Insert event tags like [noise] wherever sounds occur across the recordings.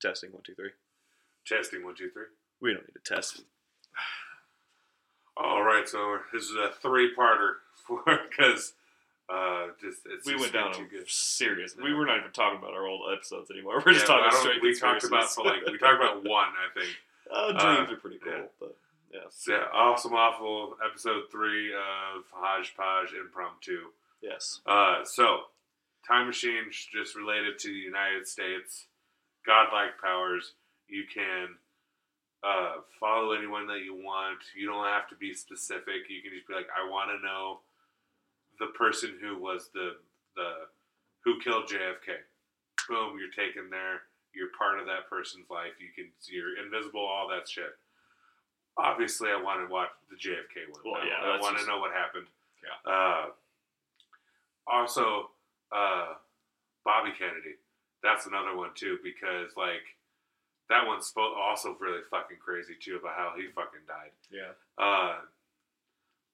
Testing one two three. Testing one, two, three. We don't need to test. [sighs] All right, so this is a three-parter [laughs] for because uh, just it's we just went down too good. serious. We were not even talking about our old episodes anymore. We're just Yeah, talking straight. We talked about for like we talked about [laughs] one, I think. uh, dreams uh, are pretty cool, yeah. but yeah, So, yeah, awesome, awful episode three of Hodgepodge Impromptu. yes, Uh, so, time machine just related to the United States, godlike powers. You can uh, follow anyone that you want. You don't have to be specific. You can just be like, I want to know the person who was the the who killed JFK. Boom, you're taken there. You're part of that person's life. You can you're invisible. All that shit. Obviously, I want to watch the JFK one. Well, I- yeah, I, that's want to know what happened. Yeah. Uh, also, uh, Bobby Kennedy. That's another one too because like that one's also really fucking crazy too about how he fucking died. yeah. Uh,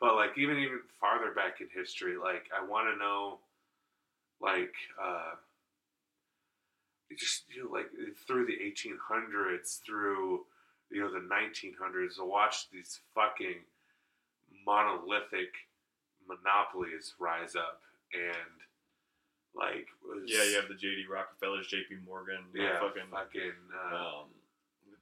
but like even even farther back in history, like I want to know, like uh, just you know like through the 1800s, through you know the 1900s, to watch these fucking monolithic monopolies rise up and like was- Yeah, you have the J.D. Rockefellers, J.P. Morgan, yeah fucking, fucking uh, um,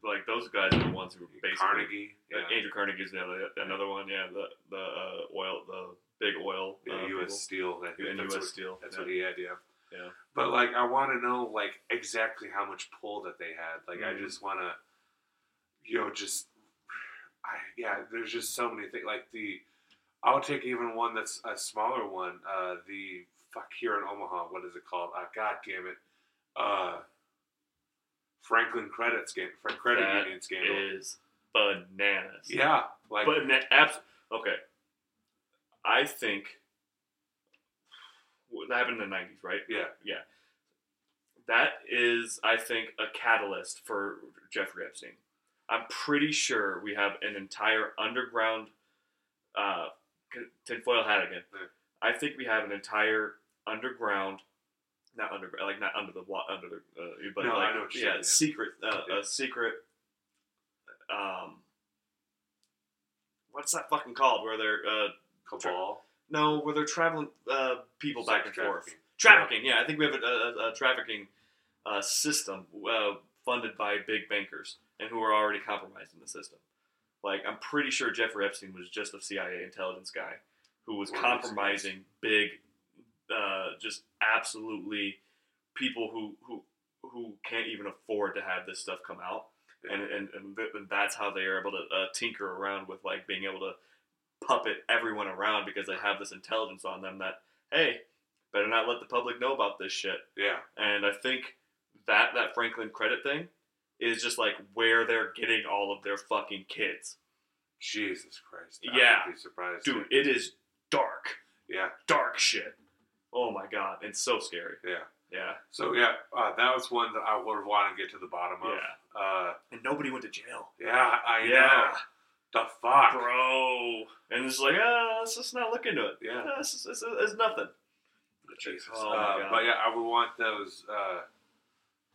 like those guys are the ones who were basically Carnegie Like yeah, Andrew Carnegie's the other, another one. Yeah, the the uh, oil, the big oil. yeah uh, U.S. Steel and U.S. what- Steel. That's yeah. what he had, yeah. Yeah. But like, I want to know like exactly how much pull that they had. Like, Mhm. I just want to, you know, just, I yeah. There's just so many things. Like the, I'll take even one that's a smaller one. Uh, the fuck here in Omaha, what is it called? Uh, God damn it, uh, Franklin Credit Scandal, Credit That Union Scandal. is bananas. yeah, like but abs- okay. I think what that happened in the nineties, right? yeah, That is, I think, a catalyst for Jeffrey Epstein. I'm pretty sure we have an entire underground uh, tinfoil hat again. Yeah. I think we have an entire underground, not underground, like not under the wa- under the, uh, but No, I know what yeah, saying, yeah. secret, uh, Yeah. a secret. Um, what's that fucking called? Where they're uh, cabal. no, where they're traveling uh, people back Sex and forth. trafficking. Yeah. I think we have a, a, a trafficking uh, system uh, funded by big bankers and who are already compromised in the system. Like, I'm pretty sure Jeffrey Epstein was just a CIA intelligence guy who was compromising big, uh, just absolutely people who, who who can't even afford to have this stuff come out. And, and, and, and that's how they are able to uh, tinker around with like being able to puppet everyone around because they have this intelligence on them that hey better not let the public know about this shit Yeah, and i think that that franklin credit thing is just like where they're getting all of their fucking kids Jesus Christ. I Yeah. surprised. dude it is dark Yeah, dark shit oh my god it's so scary yeah. yeah So yeah, uh, that was one that I would want to get to the bottom of. Yeah. Uh, and nobody went to jail yeah, I yeah know. The fuck. bro and it's like ah let's just not look into it Yeah. Ah, it's, it's, it's nothing Jesus. Oh uh, but yeah, I would want those. Uh,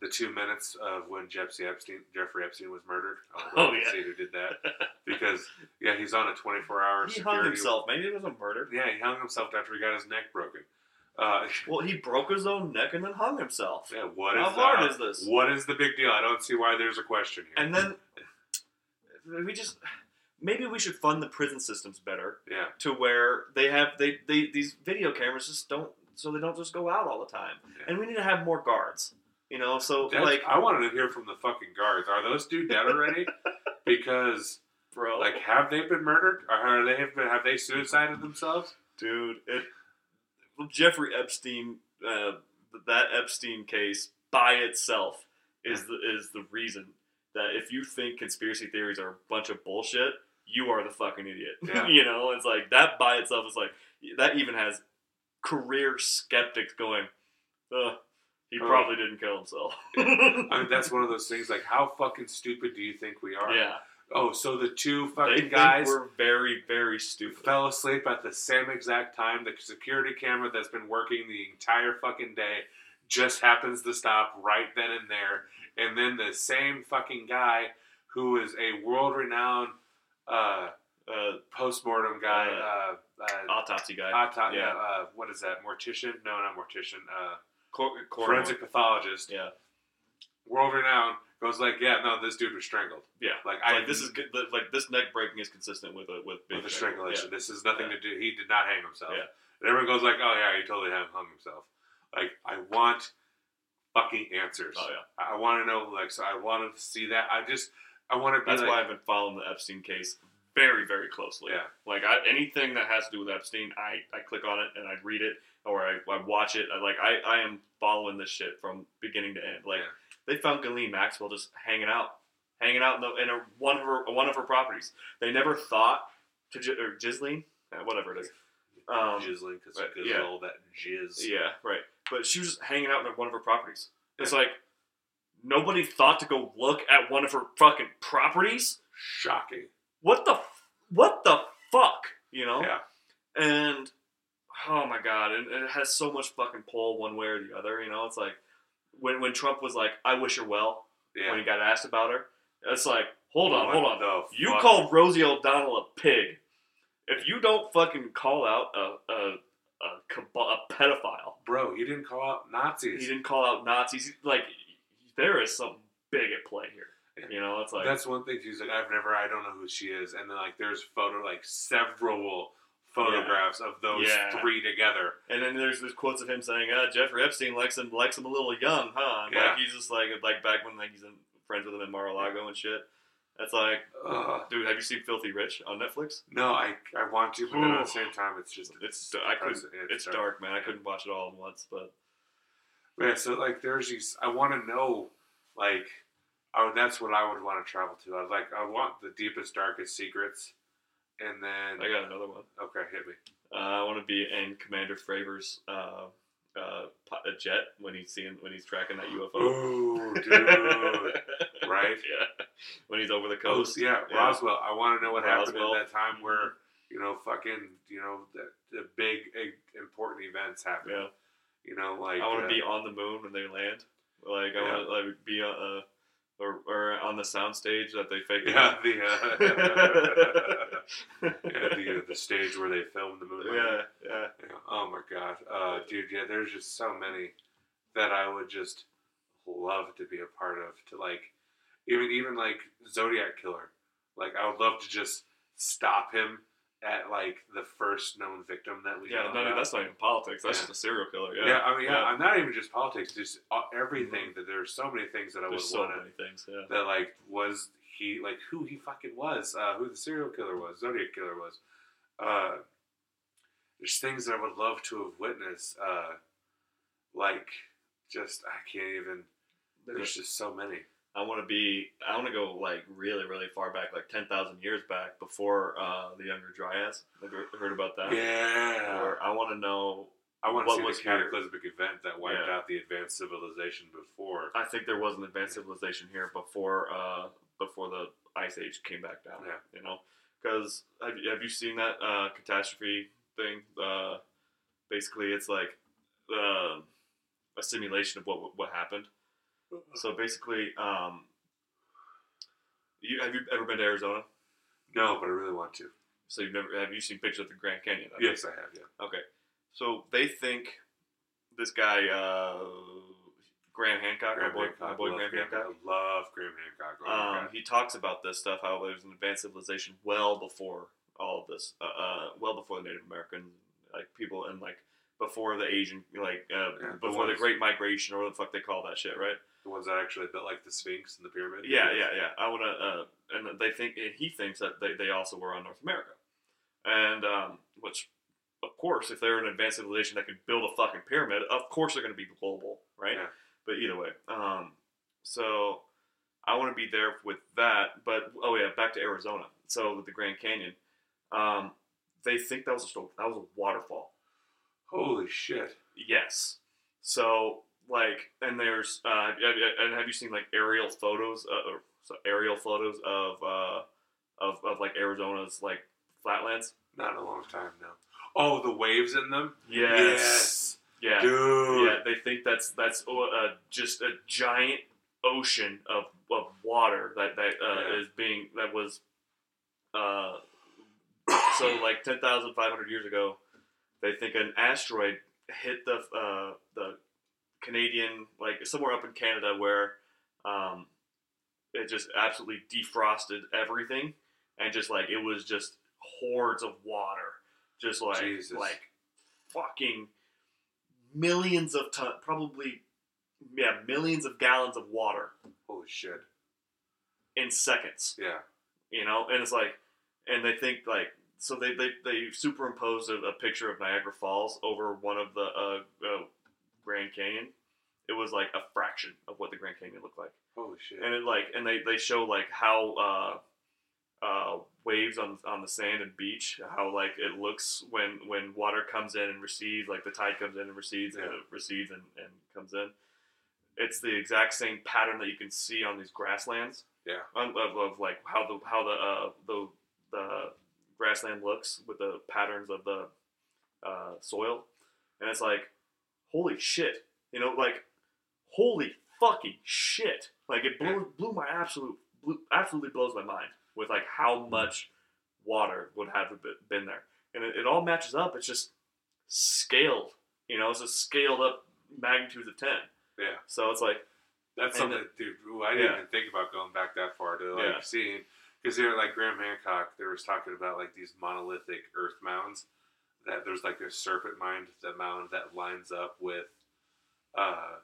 the two minutes of when Jeffrey Epstein, Jeffrey Epstein was murdered. I would Oh, yeah. see who did that [laughs] because yeah, he's on a twenty-four hour he security. hung himself maybe it wasn't murder Yeah, he hung himself after he got his neck broken. Uh, [laughs] well he broke his own neck and then hung himself yeah, what is how hard is this What is the big deal? I don't see why there's a question here. And then [sighs] we just maybe we should fund the prison systems better yeah, to where they have they, they these video cameras just don't so they don't just go out all the time. Yeah. And we need to have more guards. You know, so That's- like I wanted to hear from the fucking guards. Are those two dead already? [laughs] because bro, like, have they been murdered, or have they have, been, have they suicided themselves? dude, it Jeffrey Epstein uh, that Epstein case by itself is the is the reason that if you think conspiracy theories are a bunch of bullshit, you are the fucking idiot. [laughs] Yeah. you know, it's like that by itself is like that even has career skeptics going, Ugh, he Oh. probably didn't kill himself. [laughs] I mean, [laughs] that's one of those things. Like, how fucking stupid do you think we are? yeah, Oh, so the two fucking guys we're very very stupid. fell asleep at the same exact time. The security camera that's been working the entire fucking day just happens to stop right then and there, and then the same fucking guy who is a world-renowned uh, Uh, post-mortem guy, uh, uh, autopsy guy. auto- yeah. uh, what is that? Mortician? No, not mortician. Uh, Cor- forensic pathologist, Yeah. World-renowned, goes like, yeah, no, this dude was strangled. Yeah. Like, I Like this is good. Like this neck breaking is consistent with a with with the strangulation. Yeah. This is nothing Yeah. to do. He did not hang himself. Yeah. And everyone goes like, "Oh yeah, he totally hung himself." Like I want fucking answers. Oh yeah. I, I want to know. Like so, I want to see that. I just I want to be That's like, why I've been following the Epstein case very, very closely. Yeah. Like I, anything that has to do with Epstein, I, I click on it and I read it or I, I watch it. I, like I, I am following this shit from beginning to end. Like Yeah. They found Ghislaine Maxwell just hanging out, hanging out in, the, in a, one of her one of her properties. They never thought to or Ghislaine, uh, whatever it is. Um, jizzling because right, yeah. of all that jizz. Yeah, right. But she was just hanging out in one of her properties. It's like nobody thought to go look at one of her fucking properties. Shocking. What the what the fuck, you know? Yeah. And oh my god, and, and it has so much fucking pull one way or the other. You know, it's like when when Trump was like, "I wish her well," Yeah. when he got asked about her. It's like, hold on, What hold on. the You fuck? called Rosie O'Donnell a pig. If you don't fucking call out a a a, a pedophile, bro. He didn't call out Nazis. he didn't call out Nazis. Like there is something big at play here. You know, it's like That's one thing. She's like, I've never, I don't know who she is, and then like, there's photo, like several photographs of those Yeah. three together. And then there's there's quotes of him saying, uh, "Jeffrey Epstein likes him likes him a little young, huh?" And, Yeah. Like he's just like like back when like he's in, friends with him in Mar-a-Lago and shit. That's like, Ugh. dude, have you seen Filthy Rich on Netflix? No, I, I want to, but then at the same time, it's just It's I couldn't. depressing. It's dark, man. I couldn't watch it all at once, but Yeah, so like, there's these. I want to know, like, oh, that's what I would want to travel to. I like, I want the deepest, darkest secrets, and then I got another one. okay, hit me. Uh, I want to be in Commander Fravor's uh, uh, a jet when he's seeing when he's tracking that UFO. Ooh, dude, [laughs] right? yeah, when he's over the Oh, coast. yeah, Yeah. Roswell. I want to know what happened Roswell. at that time where you know, fucking, you know, the, the big, important events happen. Yeah. You know, like I want to uh, be on the moon when they land. Like I Yeah. want to like be a. uh, or, or on the soundstage that they fake. [laughs] Yeah, the uh, yeah, yeah, the, uh, the stage where they filmed the movie. yeah, yeah. Yeah. Oh my god, uh, dude, yeah. There's just so many that I would just love to be a part of. To like, even even like Zodiac Killer. Like, I would love to just stop him at like the first known victim that we Yeah, no, that's not even politics. That's Yeah. just a serial killer. yeah. Yeah, I mean, yeah. I'm not even just politics, just uh, everything. That there's so many things that I would There's so want many things. Yeah. that like was he like who he fucking was, uh, who the serial killer was, Zodiac killer was. Uh, there's things that I would love to have witnessed. Uh, like just I can't even. There's just so many. I want to be. I want to go like really, really far back, like ten thousand years back, before uh, the Younger Dryas. Have you heard about that? Yeah, Or I want to know. I want to what see was the here. cataclysmic event that wiped Yeah. out the advanced civilization before. I think there was an advanced civilization here before uh, before the ice age came back down. Yeah. You know, because have you, have you seen that uh, catastrophe thing? Uh, basically, it's like uh, a simulation of what what happened. So basically, um, you have you ever been to Arizona? No, but I really want to. So you've never have you seen pictures of the Grand Canyon? Yes, I have. Yeah. Okay. So they think this guy uh, Graham Hancock, Graham my boy, Hancock, my boy Graham Graham Hancock. I love Graham Hancock. Oh Um, God. he talks about this stuff, how there was an advanced civilization well before all of this, uh, uh, well before the Native American, like people, and like before the Asian, like uh, Yeah, before the Great Migration, or what the fuck they call that shit, right? The ones that actually built like the Sphinx and the pyramid. Yeah, yeah, yeah. I want to, uh, and they think and he thinks that they, they also were on North America, and um, which, of course, if they're an advanced civilization that could build a fucking pyramid, of course they're going to be global, right? Yeah. But either way, um, so I want to be there with that. But oh yeah, back to Arizona. So with the Grand Canyon, um, they think that was a that was a waterfall. Holy shit. Yes. So like, and there's uh, and have you seen like aerial photos, uh, or so aerial photos of uh, of of like Arizona's like flatlands? Not in a long time now. Oh, the waves in them? Yes. Yeah. Dude. Yeah. They think that's that's uh, just a giant ocean of, of water that that uh, Yeah. is being that was uh, [coughs] so like ten thousand five hundred years ago. They think an asteroid hit the uh, the Canadian like somewhere up in Canada where um, it just absolutely defrosted everything and just like it was just hordes of water, just like Jesus. like fucking millions of ton, probably yeah, millions of gallons of water Holy shit. in seconds. Yeah. You know, and it's like, and they think like, so they they, they superimposed a, a picture of Niagara Falls over one of the uh, uh, Grand Canyon. It was like a fraction of what the Grand Canyon looked like, Holy shit. and it like, and they, they show like how uh, uh, waves on on the sand and beach, how like it looks when when water comes in and recedes, like the tide comes in and recedes, and it recedes and, and comes in. It's the exact same pattern that you can see on these grasslands. Yeah. Of, of like how the how the uh, the the grassland looks with the patterns of the uh, soil, and it's like, holy shit, you know, like, holy fucking shit, like it blew blew my absolute blew, absolutely blows my mind with like how much water would have been there, and it, it all matches up. It's just scaled, you know, it's just scaled up magnitudes of ten. Yeah. So it's like, That's something, dude. ooh, I didn't Yeah. even think about going back that far to like Yeah. seeing because they're like Graham Hancock. There was talking about like these monolithic Earth mounds. That there's like a Serpent Mound, the mound that lines up with uh,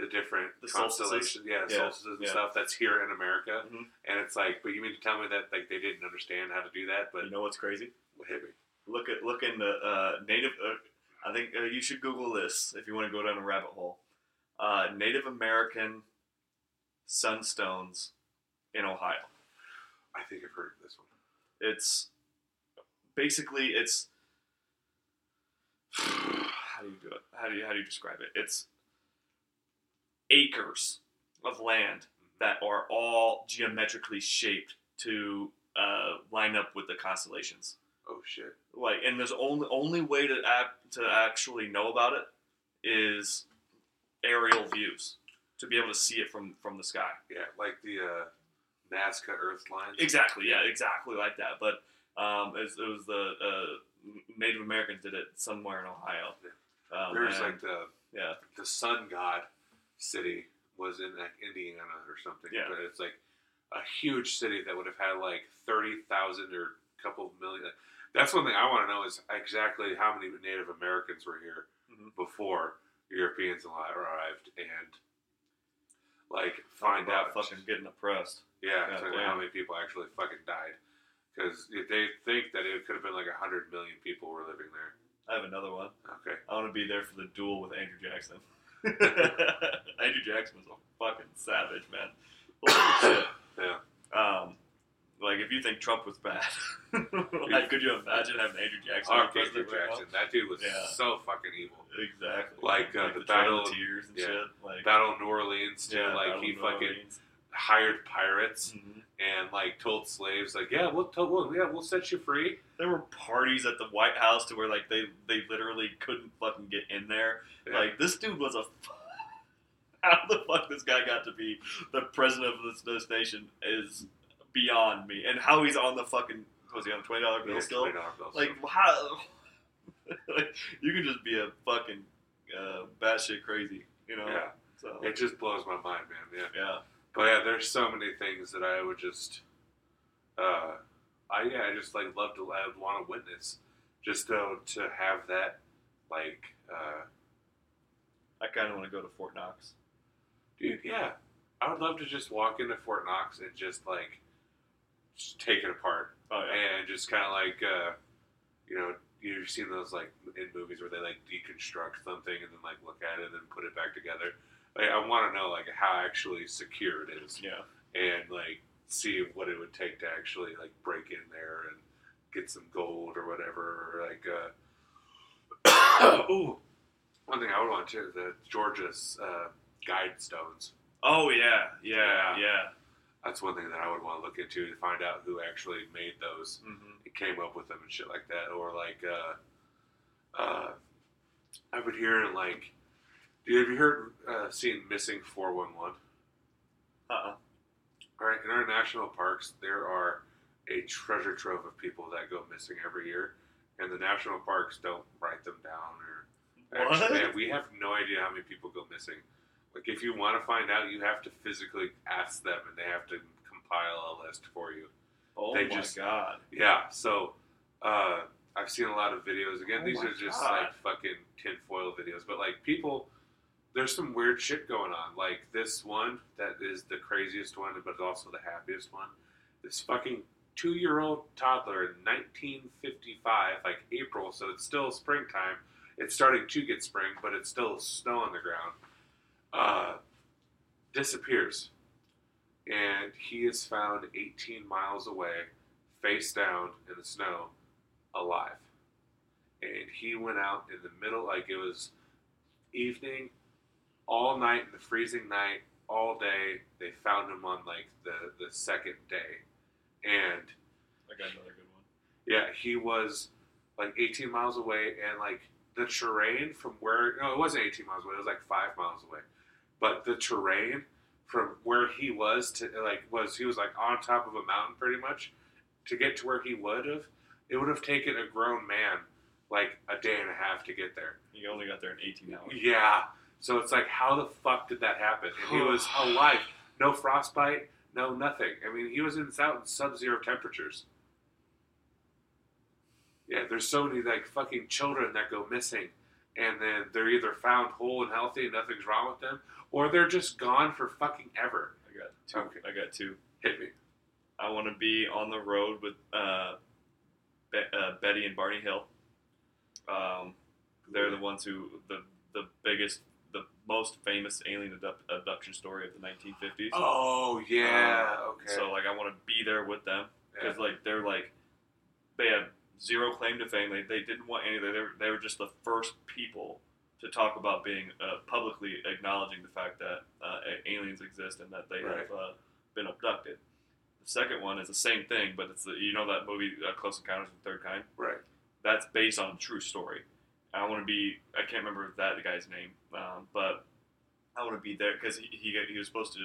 the different The solstices? constellations, yeah, the Yeah, solstices and yeah. stuff that's here in America. Mhm. And it's like, but you mean to tell me that like they didn't understand how to do that? But you know what's crazy? hit me. Look at look in the uh, native. Uh, I think uh, you should Google this if you want to go down a rabbit hole. Uh, Native American sunstones in Ohio. I think I've heard of this one. It's basically it's [sighs] how do you do it? How do you how do you describe it? It's acres of land that are all geometrically shaped to uh, line up with the constellations. Oh shit! like and there's only only way to to actually know about it is aerial views to be able to see it from from the sky Yeah, like the uh, Nazca Earth lines. exactly yeah exactly like that but um it, was- it was the uh, native americans did it somewhere in ohio um, There's and- like the yeah the sun god city was in like Indiana or something. Yeah. But it's like a huge city that would have had like thirty thousand or a couple million. That's one thing I want to know is exactly how many Native Americans were here Mhm. before Europeans arrived, and like find out. fucking getting oppressed Yeah, damn. how many people actually fucking died? Because they think that it could have been like a hundred million people were living there. i have another one Okay. i want to be there for the duel with andrew jackson [laughs] andrew jackson was a fucking savage man Holy [coughs] shit. Yeah. Um, like if you think Trump was bad, [laughs] like could you imagine having Andrew Jackson? Our as president right now? Jackson, that dude was Yeah. so fucking evil. Exactly. Like, uh, the Trail battle- of Tears and yeah. shit. Like Battle of New Orleans too. yeah, like Battle he fucking Orleans. Hired pirates Mhm. and like told slaves like, yeah, we'll, tell, we'll yeah we'll set you free. There were parties at the White House to where like they they literally couldn't fucking get in there. Yeah. Like this dude was a. [laughs] How the fuck this guy got to be the president of this, this nation is beyond me, and how he's on the fucking was he on the twenty dollar bill Yeah, still? $20 bills. Like how? [laughs] like you can just be a fucking uh, batshit crazy, you know? yeah, So it just blows my mind, man. Yeah. yeah, But yeah, there's so many things that I would just, uh, I yeah, I just like love to, I would want to witness, just to to have that, like, uh, I kind of want to go to Fort Knox. dude, yeah, I would love to just walk into Fort Knox and just like, just take it apart Oh yeah, and just kind of like, uh, you know, you've seen those like in movies where they like deconstruct something and then like look at it and put it back together. Like, I want to know like how actually secure it is. yeah. and like see what it would take to actually like break in there and get some gold or whatever. Or like, uh, [coughs] ooh, one thing I would want to the Georgia's uh, guide stones. Oh yeah, yeah, Yeah. yeah. That's one thing that I would want to look into to find out who actually made those hmm and came up with them and shit like that. Or like, uh, uh, I've been hearing like, dude, have you heard uh, seen Missing Four One One? Uh-uh. All right, in our national parks, there are a treasure trove of people that go missing every year, and the national parks don't write them down or. What? Actually, man, we have no idea how many people go missing. Like, if you want to find out, you have to physically ask them, and they have to compile a list for you. Oh They my just- god. Yeah, so uh, I've seen a lot of videos. Again, Oh these are just God. like fucking tinfoil videos, but like people, there's some weird shit going on. Like this one that is the craziest one, but also the happiest one. This fucking two year old toddler in 1955, like April, so it's still springtime. It's starting to get spring, but it's still snow on the ground. Uh, disappears. And he is found 18 miles away face down in the snow, alive. And he went out in the middle, like it was evening, all night, in the freezing night, all day. They found him on like the, the second day. And I got another good one. yeah, he was like 18 miles away, and like the terrain from where, no, it wasn't 18 miles away, it was like five miles away. But the terrain from where he was to like was he was like on top of a mountain pretty much to get to where he would have it would have taken a grown man like a day and a half to get there He only got there in 18 hours. yeah so it's like how the fuck did that happen and he [sighs] was alive no frostbite no nothing i mean he was in out in sub-zero temperatures yeah there's so many like fucking children that go missing and then they're either found whole and healthy and nothing's wrong with them or they're just gone for fucking ever I got two. Okay. I got two. hit me I want to be on the road with uh, Be- uh, Betty and Barney Hill. Um, they're the ones who the the biggest, the most famous alien abduct- abduction story of the 1950s. oh yeah Uh, okay So like, I want to be there with them Yeah. because like they're like they have zero claim to fame. They, they didn't want anything. They were, they were just the first people to talk about being uh, publicly acknowledging the fact that uh, aliens exist and that they Right. have uh, been abducted. The second one is the same thing, but it's the, you know that movie uh, Close Encounters of the Third Kind. right That's based on a true story. I want to be. I can't remember that guy's name, um, but I want to be there because he, he he was supposed to.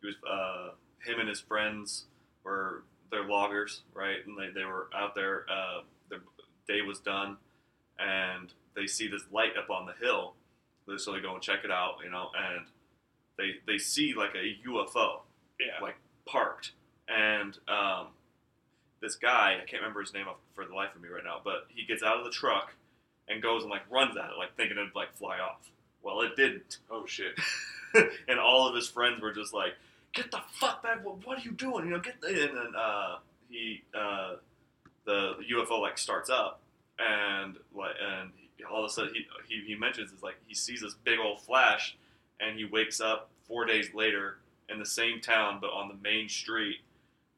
He was uh, him and his friends were they're loggers, right? And they, they were out there. Uh, their day was done, and they see this light up on the hill, so they go and check it out, you know, and they they see like a UFO yeah like parked, and um, this guy I can't remember his name for the life of me right now, but he gets out of the truck and goes and like runs at it, like thinking it'd like fly off. Well, it didn't, oh shit [laughs] and all of his friends were just like, "Get the fuck back! What, what are you doing? You know, get." The, and then uh, he uh, the UFO like starts up, and like and he, all of a sudden he, he he mentions is like he sees this big old flash, and he wakes up four days later in the same town but on the main street,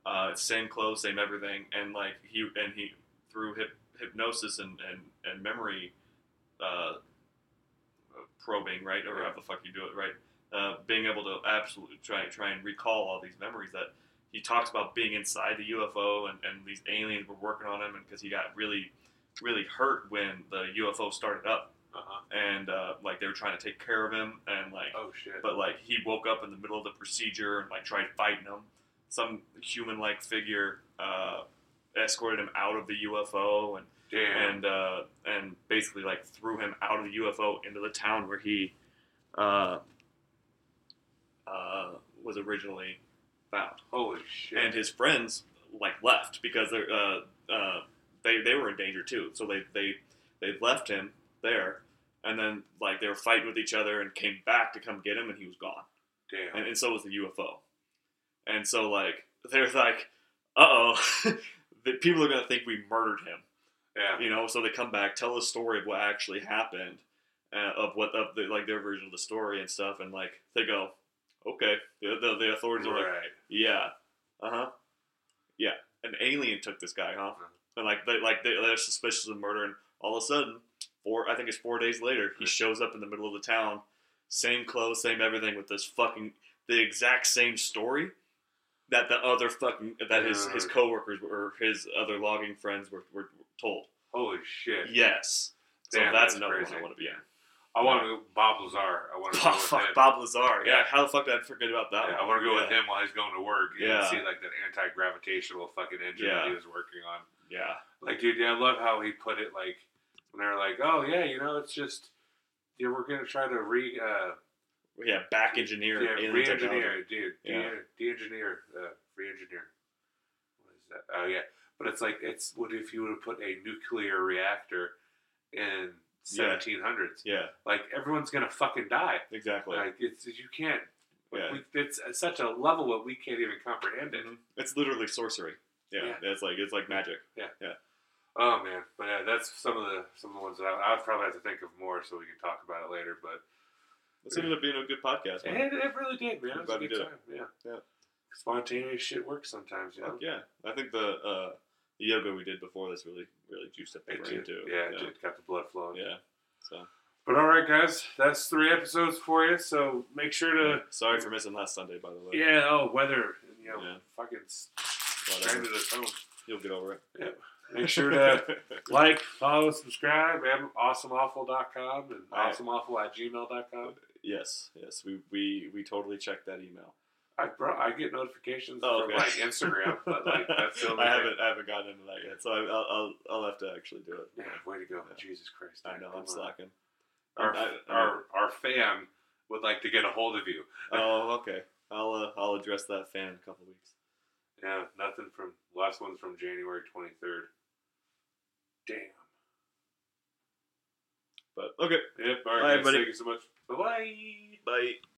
uh, same clothes, same everything, and like he and he through hip, hypnosis and and and memory. Uh, probing, right, or how the fuck you do it, right? Uh, being able to absolutely try try and recall all these memories that he talks about being inside the UFO and, and these aliens were working on him, and because he got really, really hurt when the UFO started up, uh-huh and uh, like they were trying to take care of him, and like, oh shit but like he woke up in the middle of the procedure and like tried fighting them Some human-like figure uh, escorted him out of the UFO and damn and uh, and basically like threw him out of the UFO into the town where he uh, uh, was originally found. holy shit And his friends like left because they're, uh, uh, they they were in danger too. So they they they left him there, and then like they were fighting with each other and came back to come get him, and he was gone. damn And, and so was the UFO. And so like they're like, uh oh, [laughs] the people are gonna think we murdered him. Yeah. You know so they come back tell the story of what actually happened uh, of what of the, like their version of the story and stuff and like they go okay. The, the, the authorities are like yeah. Uh-huh. Yeah. An alien took this guy huh? Mhm. and like they like they, they're suspicious of murder and all of a sudden four i think it's four days later he Right. shows up in the middle of the town same clothes same everything with this fucking the exact same story that the other fucking that his his Dude. coworkers or his other logging friends were, were told holy shit Yes. So that's that's another crazy. one I want to be in. I want to go Bob Lazar. I want to [laughs] go with fuck, him. Bob Lazar. Yeah. Yeah. How the fuck did I forget about that? Yeah, I want to go with him while he's going to work and Yeah. see like that anti-gravitational fucking engine that he was working on. Yeah. Like, dude, yeah, I love how he put it. Like, when they're like, "Oh yeah, you know, it's just, yeah, we're gonna try to re, uh, Yeah. Back engineer yeah, alien re-engineer, dude, Yeah. de- de-engineer, uh, re-engineer. What is that? Oh yeah, but it's like it's what if you would have put a nuclear reactor in 1700s? Yeah. Like everyone's gonna fucking die. Exactly. Like it's you can't. Yeah. we, it's at such a level that we can't even comprehend it. Mhm. It's literally sorcery. Yeah. Yeah. It's like it's like magic. Yeah, yeah. Oh man, but yeah, that's some of the some of the ones that I, I'd probably have to think of more so we can talk about it later. But This ended up being a good podcast. Man. it, it really did, man. It was a good did it. time. Yeah, Yeah. Spontaneous shit works sometimes, you know. Fuck yeah. I think the uh, the yoga we did before this really really juiced up the It brain did. too. Yeah, it yeah. did. Got the blood flowing. Yeah. So But all right, guys, that's three episodes for you. So make sure to sorry for missing last Sunday, by the way. yeah. Oh, weather. You know, Yeah. fucking Whatever. stranded at home. You'll get over it. Make sure to [laughs] like, follow, subscribe. at awesomeawful.com and awesomeawful at gmail.com. yes, yes. We, we we totally checked that email. I bro, I get notifications Oh, from okay. like Instagram, but like [laughs] that's the only I thing. haven't I haven't gotten into that yet, so I, I'll, I'll I'll have to actually do it. Yeah, way to go! Yeah. Jesus Christ! I know I'm on. slacking. Our, I- I- our our fan would like to get a hold of you. [laughs] Oh, okay. I'll uh, I'll address that fan in a couple weeks. Yeah, nothing from last one's from January twenty third. Damn. But okay. Yep. All right, Bye, guys, everybody. Thank you so much. Bye bye. Bye.